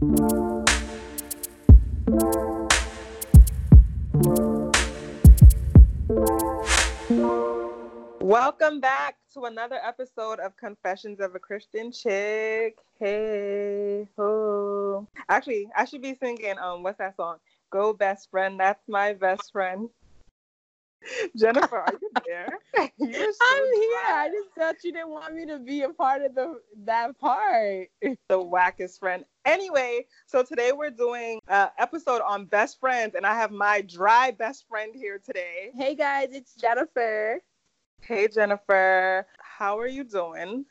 Welcome back to another episode of Confessions of a Christian Chick. Hey, ho. Actually, I should be singing um what's that song? Go best friend, that's my best friend. Jennifer, are you there? You're so I'm here. I just thought you didn't want me to be a part of the that part. the wackest friend. Anyway, so today we're doing an episode on best friends, and I have my dry best friend here today. Hey guys, it's Jennifer. Hey, Jennifer. How are you doing?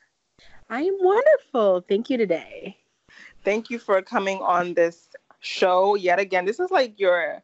I am wonderful. Thank you today. Thank you for coming on this show yet again. This is like your,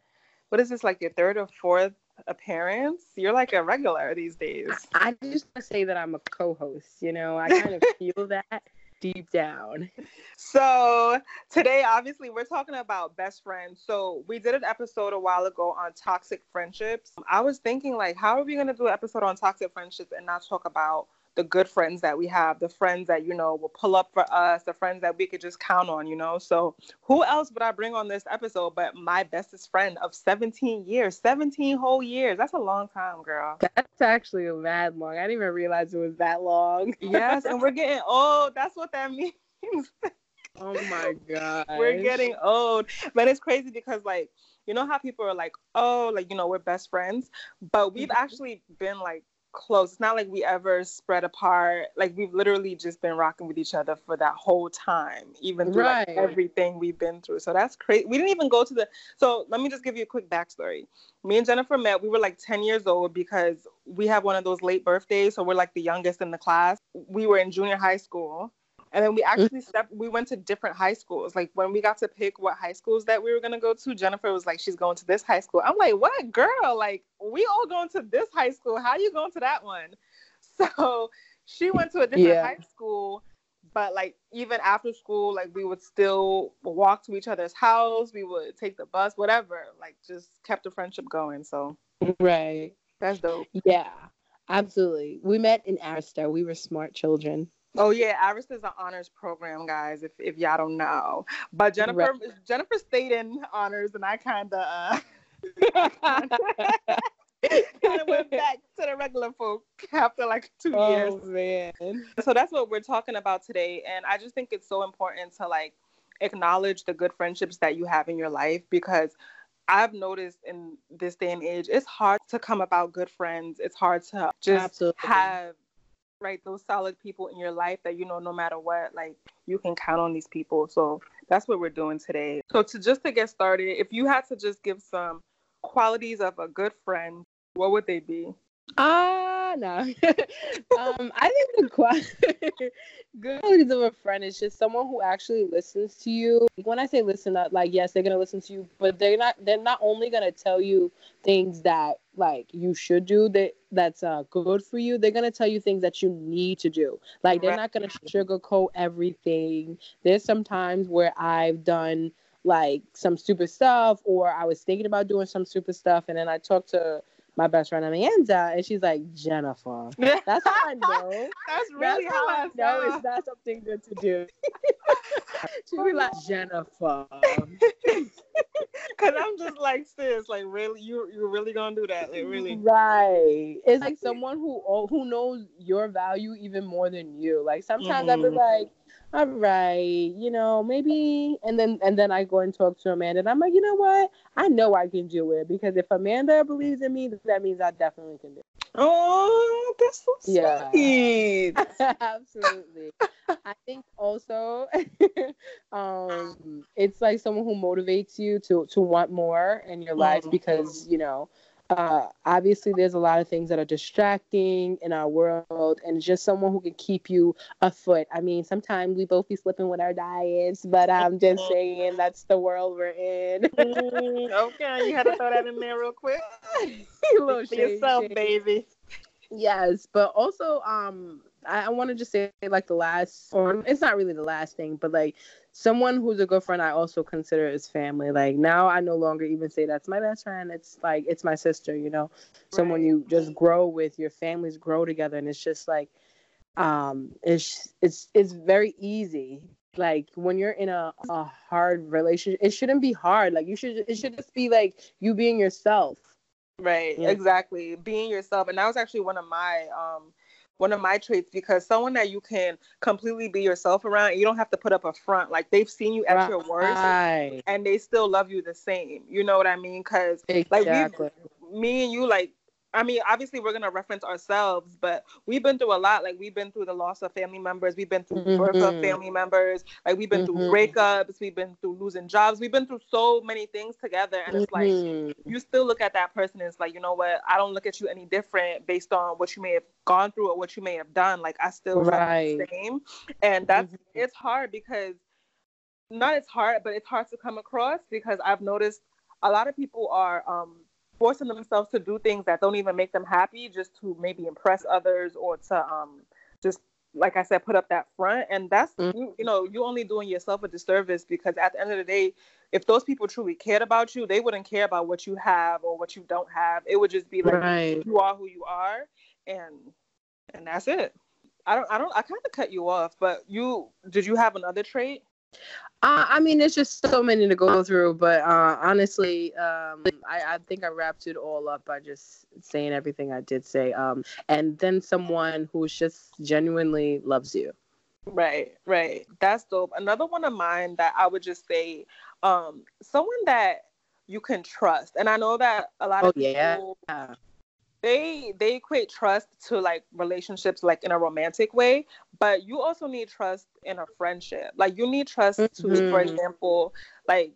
what is this, like your third or fourth appearance? You're like a regular these days. I just want to say that I'm a co host. You know, I kind of feel that deep down. So today, obviously, we're talking about best friends. So we did an episode a while ago on toxic friendships. I was thinking, like, how are we going to do an episode on toxic friendships and not talk about the good friends that we have, the friends that, you know, will pull up for us, the friends that we could just count on, you know? So who else would I bring on this episode but my bestest friend of 17 years, 17 whole years? That's a long time, girl. That's actually a mad long. I didn't even realize it was that long. yes, and we're getting old. That's what that means. oh my god. We're getting old. But it's crazy because like you know how people are like, oh, like you know, we're best friends, but we've mm-hmm. actually been like close. It's not like we ever spread apart. Like we've literally just been rocking with each other for that whole time, even through right. like, everything we've been through. So that's crazy. We didn't even go to the. So let me just give you a quick backstory. Me and Jennifer met. We were like 10 years old because we have one of those late birthdays. So we're like the youngest in the class. We were in junior high school and then we actually stepped, we went to different high schools. Like when we got to pick what high schools that we were going to go to, Jennifer was like, she's going to this high school. I'm like, what girl? Like we all going to this high school. How you going to that one? So she went to a different yeah. high school. But like even after school, like we would still walk to each other's house. We would take the bus, whatever. Like just kept the friendship going. So right, that's dope. Yeah, absolutely. We met in Arista. We were smart children. Oh yeah, Arista is an honors program, guys. If if y'all don't know, but Jennifer right. Jennifer stayed in honors, and I kind of uh, kind of went back to the regular folk after like two oh, years. Oh man! So that's what we're talking about today, and I just think it's so important to like acknowledge the good friendships that you have in your life because I've noticed in this day and age, it's hard to come about good friends. It's hard to just Absolutely. have right those solid people in your life that you know no matter what like you can count on these people. So that's what we're doing today. So to just to get started if you had to just give some qualities of a good friend what would they be? Ah, uh, no. um, I think the quality, good qualities of a friend is just someone who actually listens to you. When I say listen, up, like yes, they're gonna listen to you, but they're not. They're not only gonna tell you things that like you should do that that's uh, good for you. They're gonna tell you things that you need to do. Like they're not gonna sugarcoat everything. There's some times where I've done like some stupid stuff, or I was thinking about doing some stupid stuff, and then I talked to my best friend Amanda, and she's like Jennifer. That's how I know. That's really That's how, I know it's not something good to do. she'd be like Jennifer. Cause I'm just like sis, like really, you you're really gonna do that? Like really? Right. It's like someone who who knows your value even more than you. Like sometimes mm-hmm. I'd be like all right, you know, maybe and then and then I go and talk to Amanda and I'm like, you know what? I know I can do it because if Amanda believes in me, that means I definitely can do it. Oh, that's so sweet. Yeah. Absolutely. I think also um it's like someone who motivates you to to want more in your life mm-hmm. because, you know, uh, obviously there's a lot of things that are distracting in our world and just someone who can keep you afoot i mean sometimes we both be slipping with our diets but i'm just saying that's the world we're in. Mm, okay you had to throw that in there real quick. A little shade, yourself shade. baby. Yes but also um I, I want to just say like the last or it's not really the last thing but like someone who's a good friend I also consider as family. Like now I no longer even say that's my best friend. It's like it's my sister, you know. Right. Someone you just grow with, your families grow together and it's just like um it's it's it's very easy like when you're in a, a hard relationship it shouldn't be hard like you should it should just be like you being yourself right yeah. exactly being yourself and that was actually one of my um one of my traits because someone that you can completely be yourself around you don't have to put up a front like they've seen you at right. your worst and they still love you the same you know what i mean because exactly. like we me and you like I mean, obviously, we're gonna reference ourselves, but we've been through a lot. Like we've been through the loss of family members, we've been through mm-hmm. birth of family members, like we've been mm-hmm. through breakups, we've been through losing jobs, we've been through so many things together. And it's mm-hmm. like you still look at that person and it's like, you know what? I don't look at you any different based on what you may have gone through or what you may have done. Like I still right. the same, and that's mm-hmm. it's hard because not it's hard, but it's hard to come across because I've noticed a lot of people are um forcing themselves to do things that don't even make them happy just to maybe impress others or to um just like I said, put up that front. And that's mm-hmm. you, you know, you're only doing yourself a disservice because at the end of the day, if those people truly cared about you, they wouldn't care about what you have or what you don't have. It would just be like right. you are who you are and and that's it. I don't I don't I kind of cut you off, but you did you have another trait? Uh, I mean, it's just so many to go through, but uh, honestly, um, I, I, think I wrapped it all up by just saying everything I did say. Um, and then someone who's just genuinely loves you. Right, right. That's dope. Another one of mine that I would just say, um, someone that you can trust. And I know that a lot of oh, people yeah they they equate trust to like relationships like in a romantic way but you also need trust in a friendship like you need trust mm-hmm. to for example like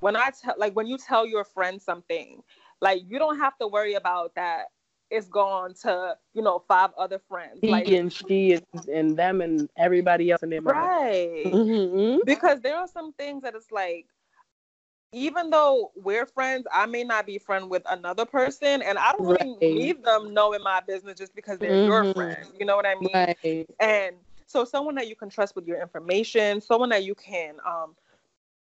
when i tell like when you tell your friend something like you don't have to worry about that it's gone to you know five other friends he like and she and, and them and everybody else in their right mm-hmm. because there are some things that it's like even though we're friends, I may not be friend with another person, and I don't right. really leave them knowing my business just because they're mm-hmm. your friend. You know what I mean? Right. And so, someone that you can trust with your information, someone that you can um,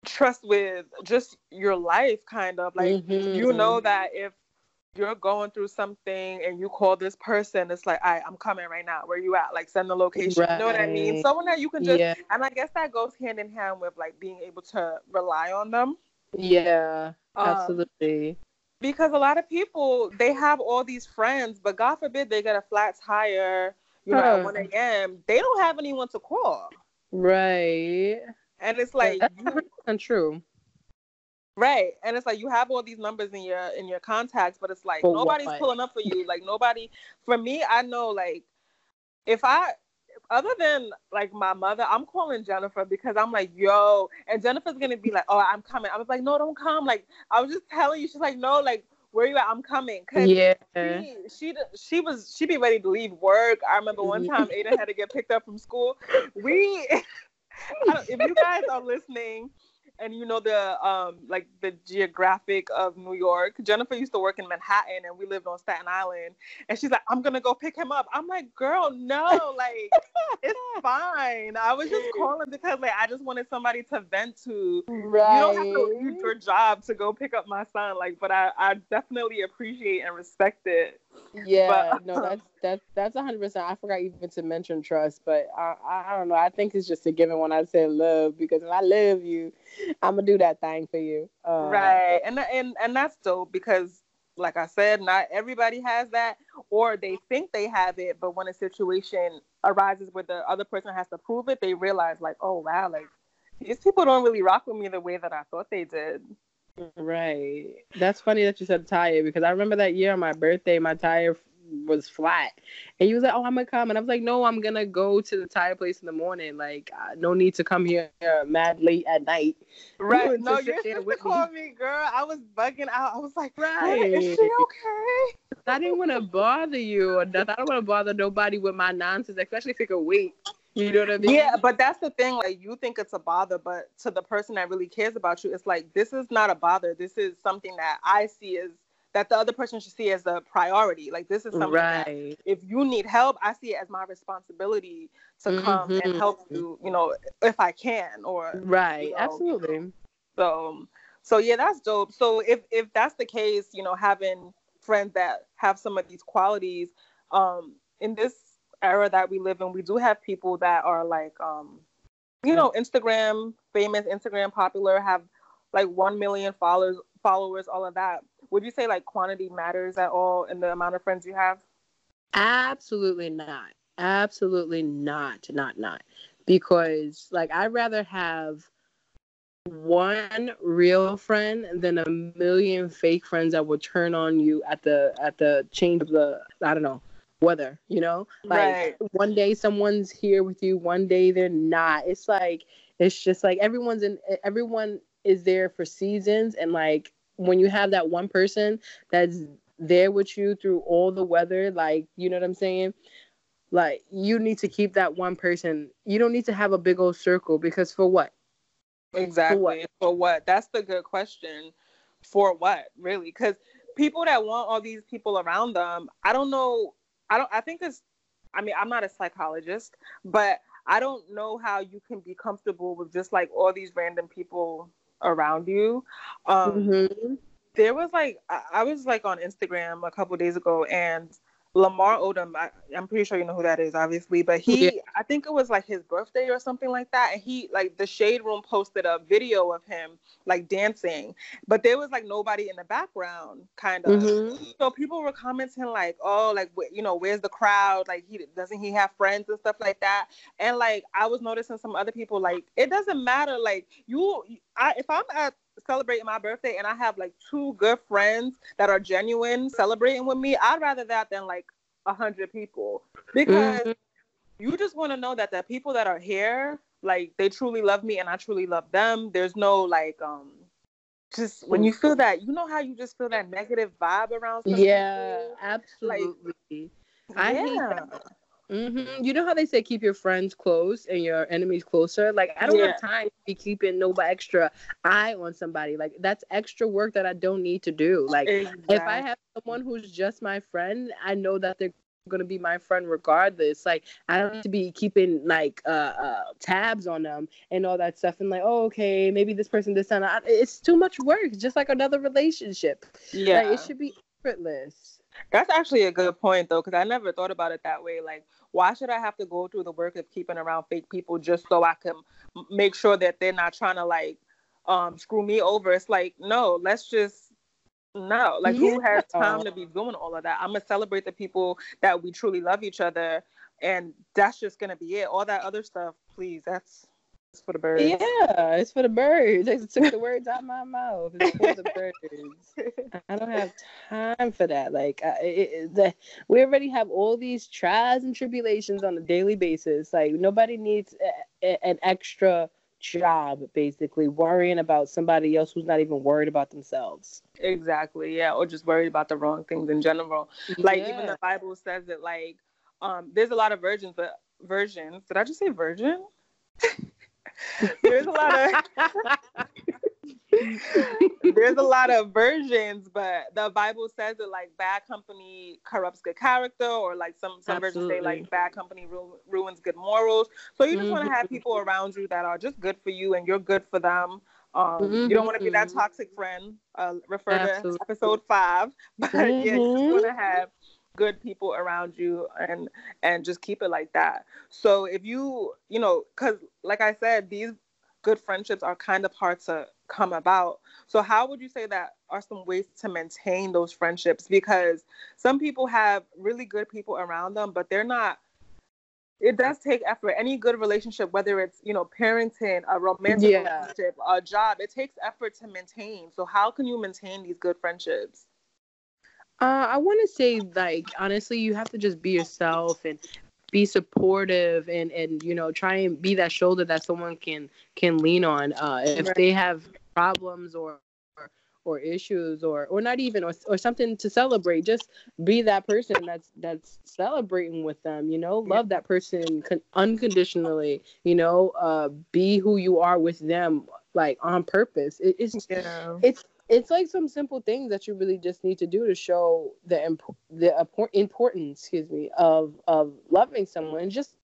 trust with just your life, kind of like mm-hmm. you know that if you're going through something and you call this person, it's like, I, I'm coming right now. Where you at? Like, send the location. Right. You know what I mean? Someone that you can just, yeah. and I guess that goes hand in hand with like being able to rely on them. Yeah, um, absolutely. Because a lot of people they have all these friends, but God forbid they get a flat tire, you know, huh. at 1 a.m. They don't have anyone to call. Right. And it's like that's true. Right. And it's like you have all these numbers in your in your contacts, but it's like for nobody's what? pulling up for you. Like nobody for me, I know like if I other than like my mother, I'm calling Jennifer because I'm like, yo, and Jennifer's gonna be like, oh, I'm coming. I was like, no, don't come. Like, I was just telling you. She's like, no, like, where you at? I'm coming. Cause yeah. She, she she was she be ready to leave work. I remember one time Aiden had to get picked up from school. We, if you guys are listening, and you know the um like the geographic of New York. Jennifer used to work in Manhattan and we lived on Staten Island. And she's like, I'm gonna go pick him up. I'm like, girl, no, like it's fine. I was just calling because like I just wanted somebody to vent to. Right. You don't have to leave your job to go pick up my son. Like, but I, I definitely appreciate and respect it. Yeah, but, no, that's that's that's hundred percent. I forgot even to mention trust, but I, I don't know. I think it's just a given when I say love because if I love you, I'm gonna do that thing for you. Uh, right, and and and that's dope because, like I said, not everybody has that, or they think they have it, but when a situation arises where the other person has to prove it, they realize like, oh wow, like these people don't really rock with me the way that I thought they did. Right. That's funny that you said tire because I remember that year on my birthday, my tire was flat, and you was like, "Oh, I'm gonna come," and I was like, "No, I'm gonna go to the tire place in the morning. Like, uh, no need to come here uh, mad late at night." Right? No, your sister called me, girl. I was bugging out. I was like, "Right? Is she okay?" I didn't want to bother you or nothing. I don't want to bother nobody with my nonsense, especially if it could wait. You know what I mean? Yeah, but that's the thing. Like you think it's a bother, but to the person that really cares about you, it's like this is not a bother. This is something that I see as that the other person should see as a priority. Like this is something right. if you need help, I see it as my responsibility to mm-hmm. come and mm-hmm. help you. You know, if I can, or right, you know. absolutely. So, so yeah, that's dope. So if if that's the case, you know, having friends that have some of these qualities, um, in this era that we live in, we do have people that are like, um, you know, Instagram famous, Instagram popular, have like one million followers, followers, all of that. Would you say like quantity matters at all in the amount of friends you have? Absolutely not. Absolutely not. Not not. Because like I'd rather have one real friend than a million fake friends that will turn on you at the at the change of the I don't know weather, you know? Like right. one day someone's here with you, one day they're not. It's like it's just like everyone's in everyone is there for seasons and like when you have that one person that's there with you through all the weather, like you know what I'm saying? Like you need to keep that one person. You don't need to have a big old circle because for what? Exactly. For what? For what? That's the good question. For what, really? Because people that want all these people around them, I don't know. I don't. I think it's. I mean, I'm not a psychologist, but I don't know how you can be comfortable with just like all these random people around you. Um, mm-hmm. There was like I, I was like on Instagram a couple days ago, and Lamar Odom, I, am pretty sure you know who that is, obviously, but he, yeah. I think it was like his birthday or something like that. And he, like, the Shade Room posted a video of him, like, dancing, but there was like nobody in the background, kind of. Mm-hmm. So people were commenting, like, oh, like, you know, where's the crowd? Like, he doesn't he have friends and stuff like that? And like, I was noticing some other people, like, it doesn't matter. Like, you, I, if I'm at celebrating my birthday and I have like two good friends that are genuine celebrating with me, I'd rather that than like a hundred people because mm-hmm. you just want to know that the people that are here, like they truly love me and I truly love them. There's no like um just when you feel that you know how you just feel that negative vibe around yeah people? absolutely like, i yeah. hate that Mm-hmm. You know how they say keep your friends close and your enemies closer? Like I don't yeah. have time to be keeping no extra eye on somebody. Like that's extra work that I don't need to do. Like exactly. if I have someone who's just my friend, I know that they're gonna be my friend regardless. Like I don't need to be keeping like uh, uh, tabs on them and all that stuff. And like, oh, okay, maybe this person this time. It's too much work. Just like another relationship. Yeah, like, it should be effortless. That's actually a good point though, because I never thought about it that way. Like, why should I have to go through the work of keeping around fake people just so I can make sure that they're not trying to like um screw me over? It's like, no, let's just no. Like, yeah. who has time to be doing all of that? I'm gonna celebrate the people that we truly love each other, and that's just gonna be it. All that other stuff, please, that's it's for the birds. Yeah, it's for the birds. They took the words out of my mouth. It's for the birds. I don't have time for that. Like, I, it, the, we already have all these trials and tribulations on a daily basis. Like, nobody needs a, a, an extra job, basically, worrying about somebody else who's not even worried about themselves. Exactly. Yeah, or just worried about the wrong things in general. Like, yeah. even the Bible says that, like, um, there's a lot of virgins, but virgins. Did I just say virgin? there's a lot of there's a lot of versions, but the Bible says that like bad company corrupts good character, or like some some Absolutely. versions say like bad company ru- ruins good morals. So you just mm-hmm. want to have people around you that are just good for you, and you're good for them. Um, mm-hmm. You don't want to be that mm-hmm. toxic friend. Uh, refer Absolutely. to episode five, but mm-hmm. yeah, you just want to have good people around you and and just keep it like that. So if you you know because like i said these good friendships are kind of hard to come about. So how would you say that are some ways to maintain those friendships? Because some people have really good people around them but they're not it does take effort. Any good relationship whether it's you know parenting a romantic yeah. relationship a job it takes effort to maintain. So how can you maintain these good friendships uh, I want to say, like, honestly, you have to just be yourself and be supportive and and you know try and be that shoulder that someone can can lean on uh, if right. they have problems or or issues or or not even or, or something to celebrate just be that person that's that's celebrating with them you know love that person con- unconditionally you know uh be who you are with them like on purpose it, it's yeah. it's it's like some simple things that you really just need to do to show the imp- the importance, excuse me, of of loving someone. Just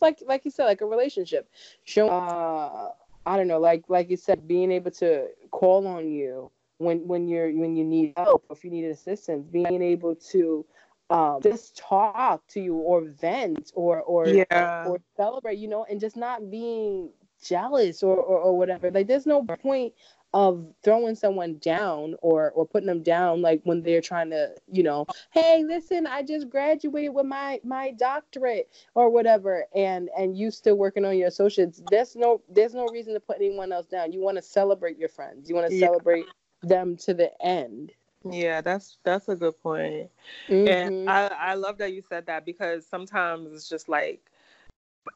like like you said, like a relationship. Show uh, I don't know, like like you said, being able to call on you when when you're when you need help, if you need assistance, being able to um, just talk to you or vent or or Yeah. or celebrate, you know, and just not being jealous or, or or whatever. Like there's no point of throwing someone down or or putting them down like when they're trying to, you know, hey, listen, I just graduated with my my doctorate or whatever and and you still working on your associates. There's no there's no reason to put anyone else down. You want to celebrate your friends. You want to Yeah. celebrate them to the end. Yeah, that's that's a good point. Mhm. And I, I love that you said that because sometimes it's just like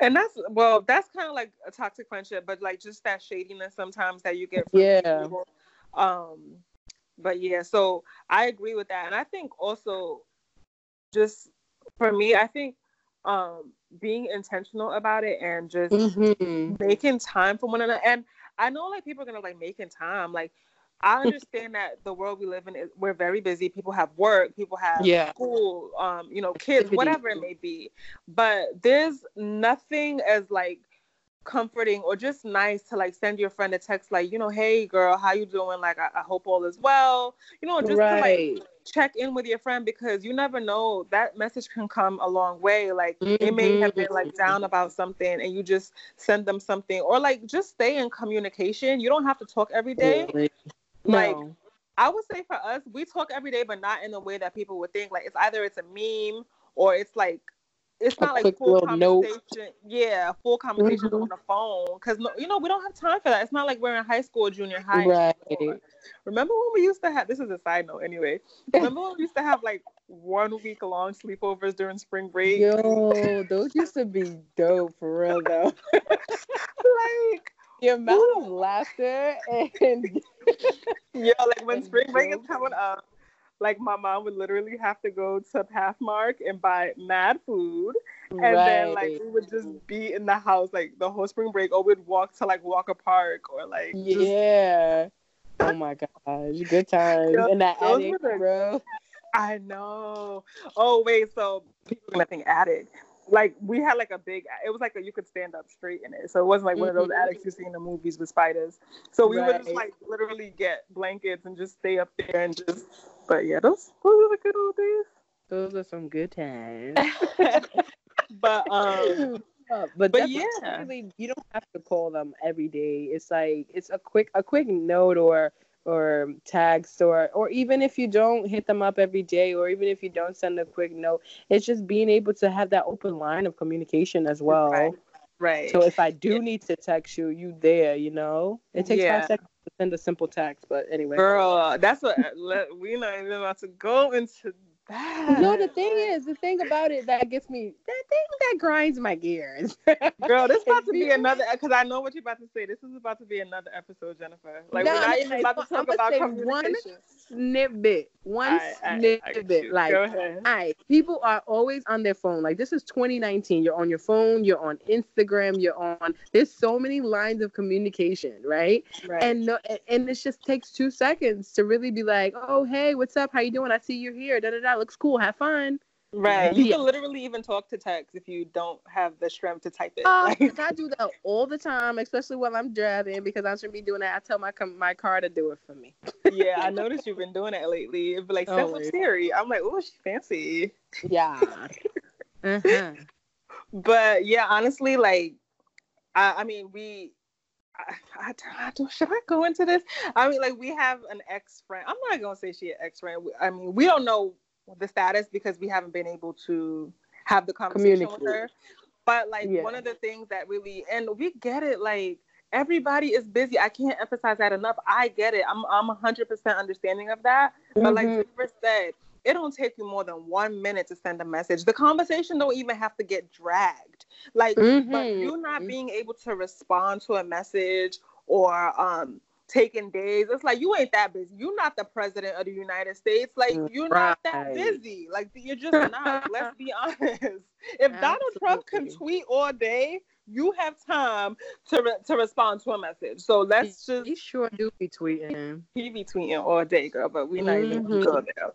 and that's well, that's kind of like a toxic friendship, but like just that shadiness sometimes that you get from Yeah. people. Um but yeah, so I agree with that. And I think also just for me, I think um being intentional about it and just Mhm. making time for one another. And I know like people are gonna like making time. Like I understand that the world we live in is we're very busy. People have work, people have Yeah. school, um, you know, kids, whatever it may be. But there's nothing as like comforting or just nice to like send your friend a text like, you know, hey girl, how you doing? Like I, I hope all is well. You know, just to like check in with your friend because you never know that message can come a long way like they may have been like Mhm. down about something and you just send them something or like just stay in communication you don't have to talk every day like no. i would say for us we talk every day but not in the way that people would think like it's either it's a meme or it's like it's A not like full little note. conversation yeah full conversation Mhm. on the phone because no, you know we don't have time for that it's not like we're in high school junior high Right. anymore. Remember when we used to have this is a side note anyway. Remember when we used to have like one week long sleepovers during spring break? Yo, those used to be dope for real though. like The amount of laughter and yeah, like when spring break is coming up, like my mom would literally have to go to Pathmark and buy mad food. And then like we would just be in the house like the whole spring break or we'd walk to like Walker Park or like just yeah. Oh my gosh, good times Yo, and that attic, the- bro. I know. Oh wait, so people are gonna think attic. Like we had like a big. It was like a, you could stand up straight in it, so it wasn't like one of those Mhm. attics you see in the movies with spiders. So we would just like literally get blankets and just stay up there and just. But yeah, those those are the good old days. Those are some good times. but um, Uh, but But that's yeah. really you don't have to call them every day. It's like it's a quick a quick note or or text or or even if you don't hit them up every day or even if you don't send a quick note, it's just being able to have that open line of communication as well. Right. right. So if I do need to text you, you there, you know. It takes Yeah. five seconds to send a simple text, but anyway. Girl, that's what we're not even about to go into that. No, the thing is, the thing about it that gets me, that thing that grinds my gears. Girl, this about to be another because I know what you're about to say. This is about to be another episode, Jennifer. Like No, we're not even about to talk about say one communication. snippet, one I- I- I snippet. you. like, go ahead. right, people are always on their phone. Like this is 2019. You're on your phone. You're on Instagram. You're on. There's so many lines of communication, right? Right. And no, and- and it just takes two seconds to really be like, oh hey, what's up? How you doing? I see you're here. Da da da. Looks cool. Have fun. right. You Yeah. can literally even talk to text if you don't have the strength to type it. Oh, Like, I do that all the time, especially while I'm driving because I shouldn't be doing that. I tell my my car to do it for me. yeah, I noticed you've been doing that lately. It'd be like, send with Siri. I'm like, oh, she fancy. Yeah. uh-huh. But yeah, honestly, like, I, I mean, we. I, I, I don't, should I go into this? I mean, like, we have an ex friend. I'm not gonna say she an ex friend. I mean, we don't know the status because we haven't been able to have the conversation with her. But like, Yeah. one of the things that really, and we get it, like. Everybody is busy. I can't emphasize that enough. I get it. I'm I'm 100% understanding of that. But like. Jennifer said, it don't take you more than one minute to send a message. The conversation don't even have to get dragged. Like, but Mhm. you not being able to respond to a message or um taking days, it's like you ain't that busy. You're not the president of the United States. Like you're not that busy. Like you're just not. Let's be honest. If Donald Trump can tweet all day, you have time to re- to respond to a message. So let's just He sure do be tweeting. he be tweeting all day, girl. But we not even gonna Mhm. go there.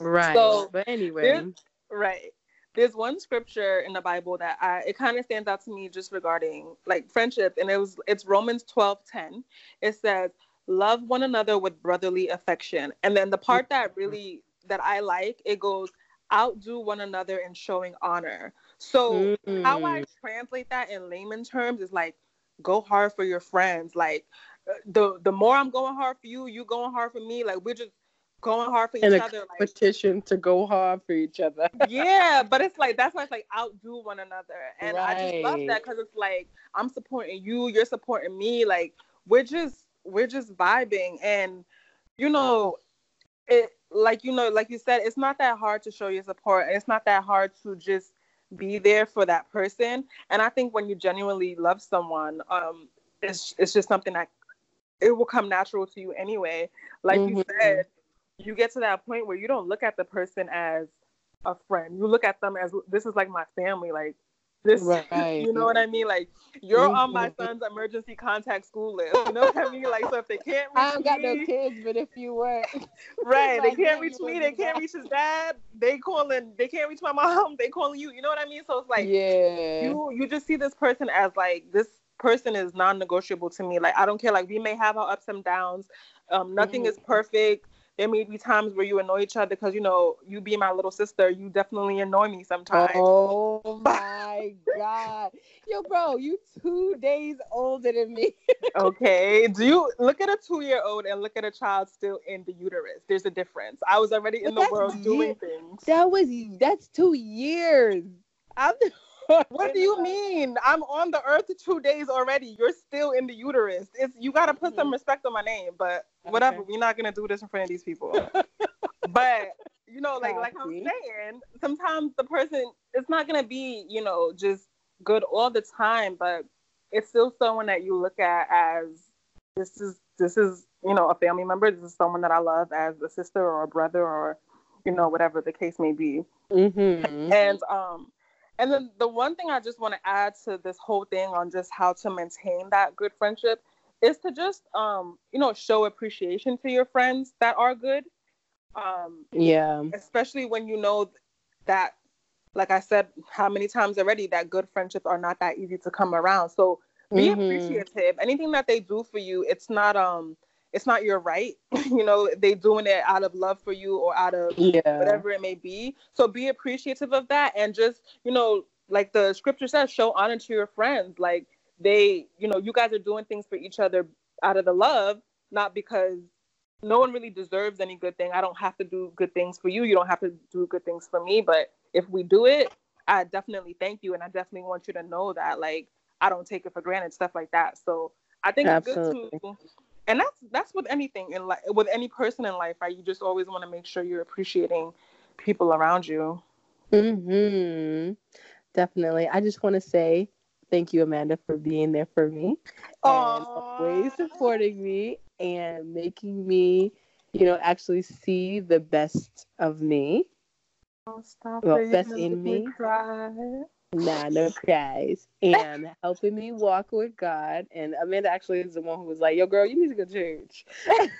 Right. So, but anyway. Right. There's one scripture in the Bible that I it kind of stands out to me just regarding like friendship, and it was it's Romans twelve ten. It says, "Love one another with brotherly affection," and then the part that really that I like it goes, outdo one another in showing honor. So Mm. how I translate that in layman terms is like go hard for your friends. Like uh, the the more I'm going hard for you, you going hard for me. Like we're just going hard for each other. Like competition to go hard for each other. yeah, but it's like that's why it's like outdo one another, and I just love that because it's like I'm supporting you, you're supporting me. Like we're just we're just vibing, and you know, it like you know, like you said, it's not that hard to show your support, and it's not that hard to just be there for that person. And I think when you genuinely love someone, um, it's it's just something that it will come natural to you anyway. Like you Mhm. said, you get to that point where you don't look at the person as a friend. You look at them as this is like my family. Like this, Right. you know what I mean? Like you're on my son's emergency contact school list. You know what I mean? Like so if they can't reach I don't got me, no kids, but if you were, right? They can't reach me. They can't reach his dad. They calling. They can't reach my mom. They calling you. You know what I mean? So it's like yeah, you you just see this person as like this person is non-negotiable to me like i don't care like we may have our ups and downs um nothing Mhm. is perfect there may be times where you annoy each other because you know you be my little sister you definitely annoy me sometimes. Oh my god, yo, bro, you two days older than me. okay do you look at a two-year-old and look at a child still in the uterus. There's a difference. I was already in But the world doing things. That was that's two years. I'm what do you mean i'm on the earth two days already you're still in the uterus it's you got to put some Mhm. respect on my name but whatever Okay. we're not gonna do this in front of these people but you know, like like I'm saying, sometimes the person it's not gonna be, you know, just good all the time, but it's still someone that you look at as this is this is, you know, a family member. This is someone that I love as a sister or a brother or, you know, whatever the case may be. Mm-hmm. And um and then the one thing I just want to add to this whole thing on just how to maintain that good friendship is to just um, you know, show appreciation to your friends that are good. Um Yeah. especially when you know that like i said how many times already that good friendships are not that easy to come around so be Mhm. appreciative anything that they do for you it's not um it's not your right you know they doing it out of love for you or out of Yeah. whatever it may be. So be appreciative of that and just you know like the scripture says show honor to your friends. Like they you know you guys are doing things for each other out of the love not because no one really deserves any good thing. I don't have to do good things for you. You don't have to do good things for me. But if we do it i definitely thank you. And i definitely want you to know that like i don't take it for granted stuff like that. So i think it's good to and that's that's with anything in life with any person in life right you just always want to make sure you're appreciating people around you Mm-hmm. Definitely. I just want to say thank you, Amanda, for being there for me and always supporting me and making me, you know, actually see the best of me. Oh, stop Well, it. Best in me. cry. Nah, no cries. And helping me walk with God. And Amanda actually is the one who was like, yo, girl, you need to go to church.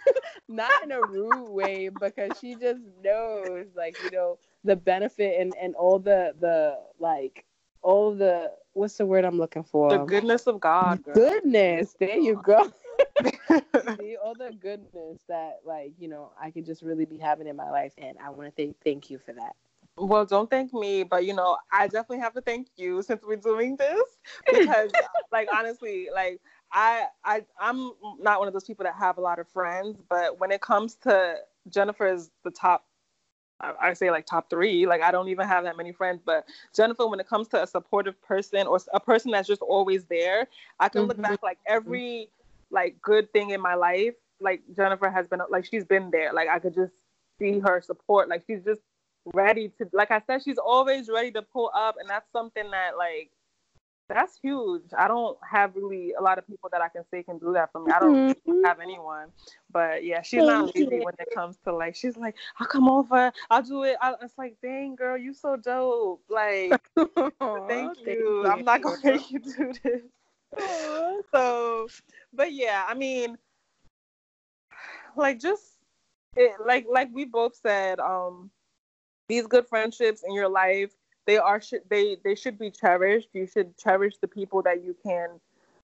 Not in a rude way, because she just knows, like, you know, the benefit and, and all the, the, like, all the, what's the word I'm looking for? The goodness of God. Girl. goodness. There you go. See, all the goodness that, like, you know, I could just really be having in my life. And I want to thank, thank you for that. Well, don't thank me, but you know, I definitely have to thank you since we're doing this because, like, honestly, like, I, I, I'm not one of those people that have a lot of friends, but when it comes to Jennifer is the top. I say like top three. Like I don't even have that many friends, but Jennifer, when it comes to a supportive person or a person that's just always there, I can look Mhm. back like every like good thing in my life. Like Jennifer has been like she's been there. Like I could just see her support. Like she's just ready to like I said, she's always ready to pull up and that's something that like that's huge. I don't have really a lot of people that I can say can do that for me. I don't Mhm. have anyone. But yeah, she's not Thank lazy you. when it comes to like she's like, I'll come over, I'll do it. I, it's like, dang girl, you so dope. Like, thank you. I'm not gonna make you do this. so but yeah i mean like just it, like like we both said um these good friendships in your life they are should they they should be cherished you should cherish the people that you can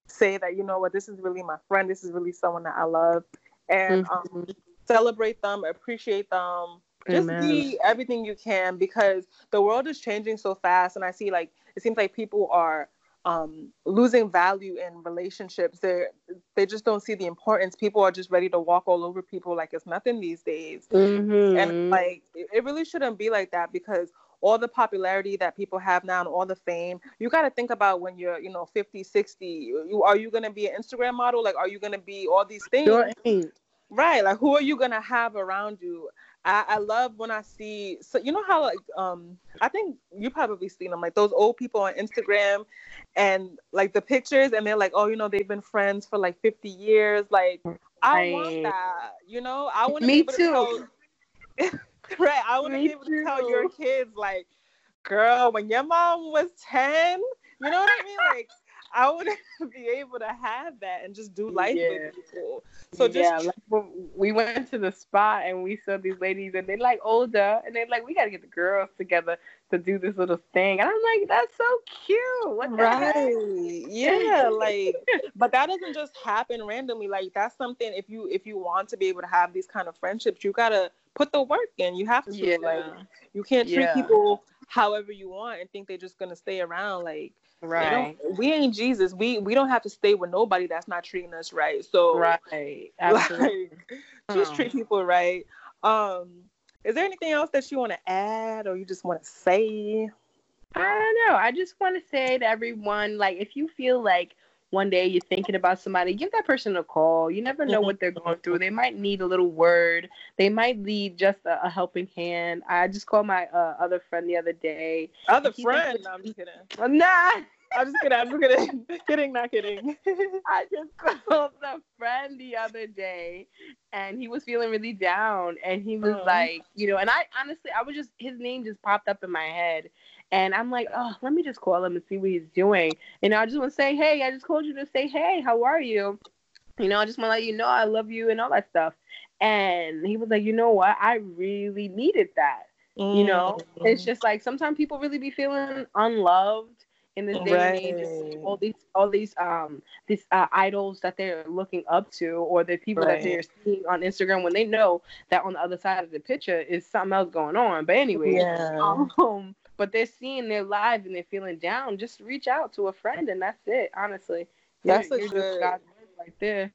say that you know what this is really my friend this is really someone that i love and um, Mhm. celebrate them appreciate them just Amen. be everything you can because the world is changing so fast and i see like it seems like people are um, losing value in relationships they they just don't see the importance. People are just ready to walk all over people like it's nothing these days. Mm-hmm. and like it really shouldn't be like that because all the popularity that people have now and all the fame you got to think about when you're you know 50 60 you are you going to be an instagram model? Like are you going to be all these things? right like who are you going to have around you I, I love when I see so you know how like um I think you probably seen them like those old people on Instagram and like the pictures and they're like oh you know they've been friends for like 50 years like I want that you know I want to be able too. to tell right I want to be able too. to tell your kids like girl when your mom was 10 you know what I mean like I wouldn't be able to have that and just do life yeah. with people. So just yeah, like, we went to the spot and we saw these ladies and they're like older and they're like, we gotta get the girls together to do this little thing. And I'm like, that's so cute. What right? Yeah, like, but that doesn't just happen randomly. Like that's something if you if you want to be able to have these kind of friendships, you gotta put the work in. You have to. Yeah. Like you can't treat yeah. people however you want and think they're just gonna stay around. Like Right. We ain't Jesus. We we don't have to stay with nobody that's not treating us right. So right. Absolutely. Like, just treat people right. Um, is there anything else that you want to add or you just want to say? I don't know. I just want to say to everyone, like, if you feel like one day you're thinking about somebody, give that person a call. You never know what they're going through. They might need a little word. They might need just a, a helping hand. I just called my uh, other friend the other day. Other friend? No, I'm just kidding. Nah. I'm just kidding. I'm just kidding. kidding, not kidding. I just called a friend the other day, and he was feeling really down, and he was uh-huh. like, you know, and I honestly, I was just his name just popped up in my head, and I'm like, oh, let me just call him and see what he's doing. And I just want to say, hey, I just called you to say, hey, how are you? You know, I just want to let you know I love you and all that stuff. And he was like, you know what? I really needed that. Mm-hmm. You know, it's mm. just like sometimes people really be feeling unloved in this day right. and age all these all these um these uh, idols that they're looking up to or the people right. that they're seeing on Instagram when they know that on the other side of the picture is something else going on. But anyway, yeah. um, but they're seeing their lives and they're feeling down. Just reach out to a friend and that's it. Honestly, that's you're, a you're good right there.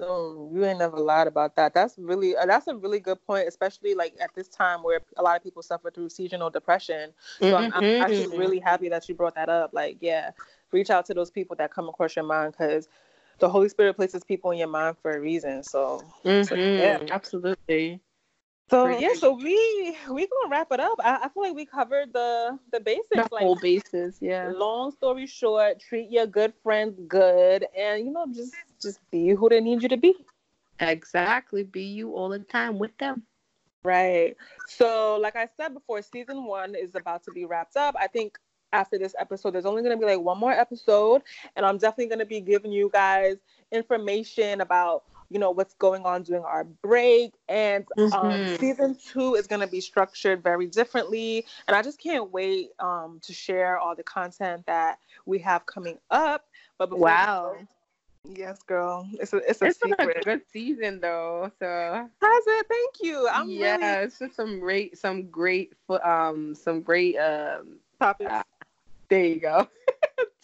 So you ain't never lied about that. That's really uh, that's a really good point, especially like at this time where a lot of people suffer through seasonal depression. So mm-hmm. I'm, I'm, actually mm-hmm. really happy that you brought that up. Like, yeah, reach out to those people that come across your mind because the Holy Spirit places people in your mind for a reason. So, mm-hmm. so yeah, absolutely. So yeah, so we we gonna wrap it up. I, I feel like we covered the the basics, the like whole basis. Yeah. Long story short, treat your good friends good, and you know just just be who they need you to be. Exactly. Be you all the time with them. Right. So, like I said before, season one is about to be wrapped up. I think after this episode, there's only going to be like one more episode, and I'm definitely going to be giving you guys information about you know what's going on during our break and um, mm-hmm. um, season two is going to be structured very differently and i just can't wait um, to share all the content that we have coming up but wow Yes, girl. It's a it's a it's secret. been a good season though. So has it? Thank you. I'm yeah. Really... It's just some great some great um some great um topics. Uh, there you go.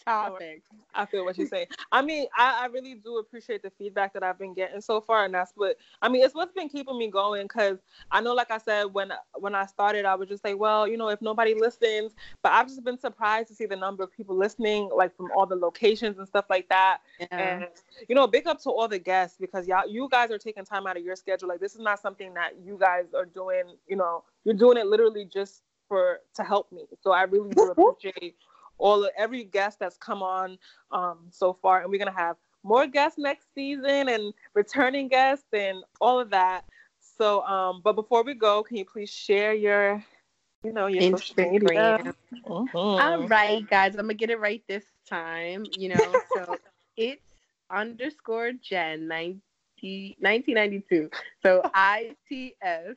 topics. I feel what you're saying. I mean, I, I really do appreciate the feedback that I've been getting so far, and that's what I mean. It's what's been keeping me going because I know, like I said, when when I started, I was just like, well, you know, if nobody listens, but I've just been surprised to see the number of people listening, like from all the locations and stuff like that. Yeah. And you know, big up to all the guests because y'all, you guys are taking time out of your schedule. Like this is not something that you guys are doing. You know, you're doing it literally just for to help me. So I really do appreciate all of, every guest that's come on um, so far, and we're gonna have more guests next season and returning guests and all of that. So, um, but before we go, can you please share your, you know, your Instagram? Mm-hmm. All right, guys, I'm gonna get it right this time. You know, so it's underscore Jen 90, 1992. So I T S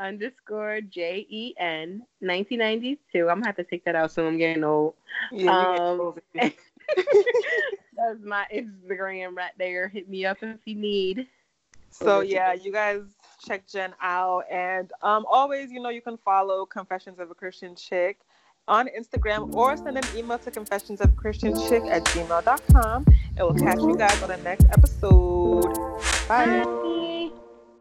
underscore J E N 1992. I'm gonna have to take that out soon. I'm getting old. Yeah, um, that's my Instagram right there. Hit me up if you need. So yeah, you guys check Jen out. And um, always, you know, you can follow Confessions of a Christian Chick on Instagram or send an email to confessions of christian chick at gmail.com and we'll catch you guys on the next episode bye, bye.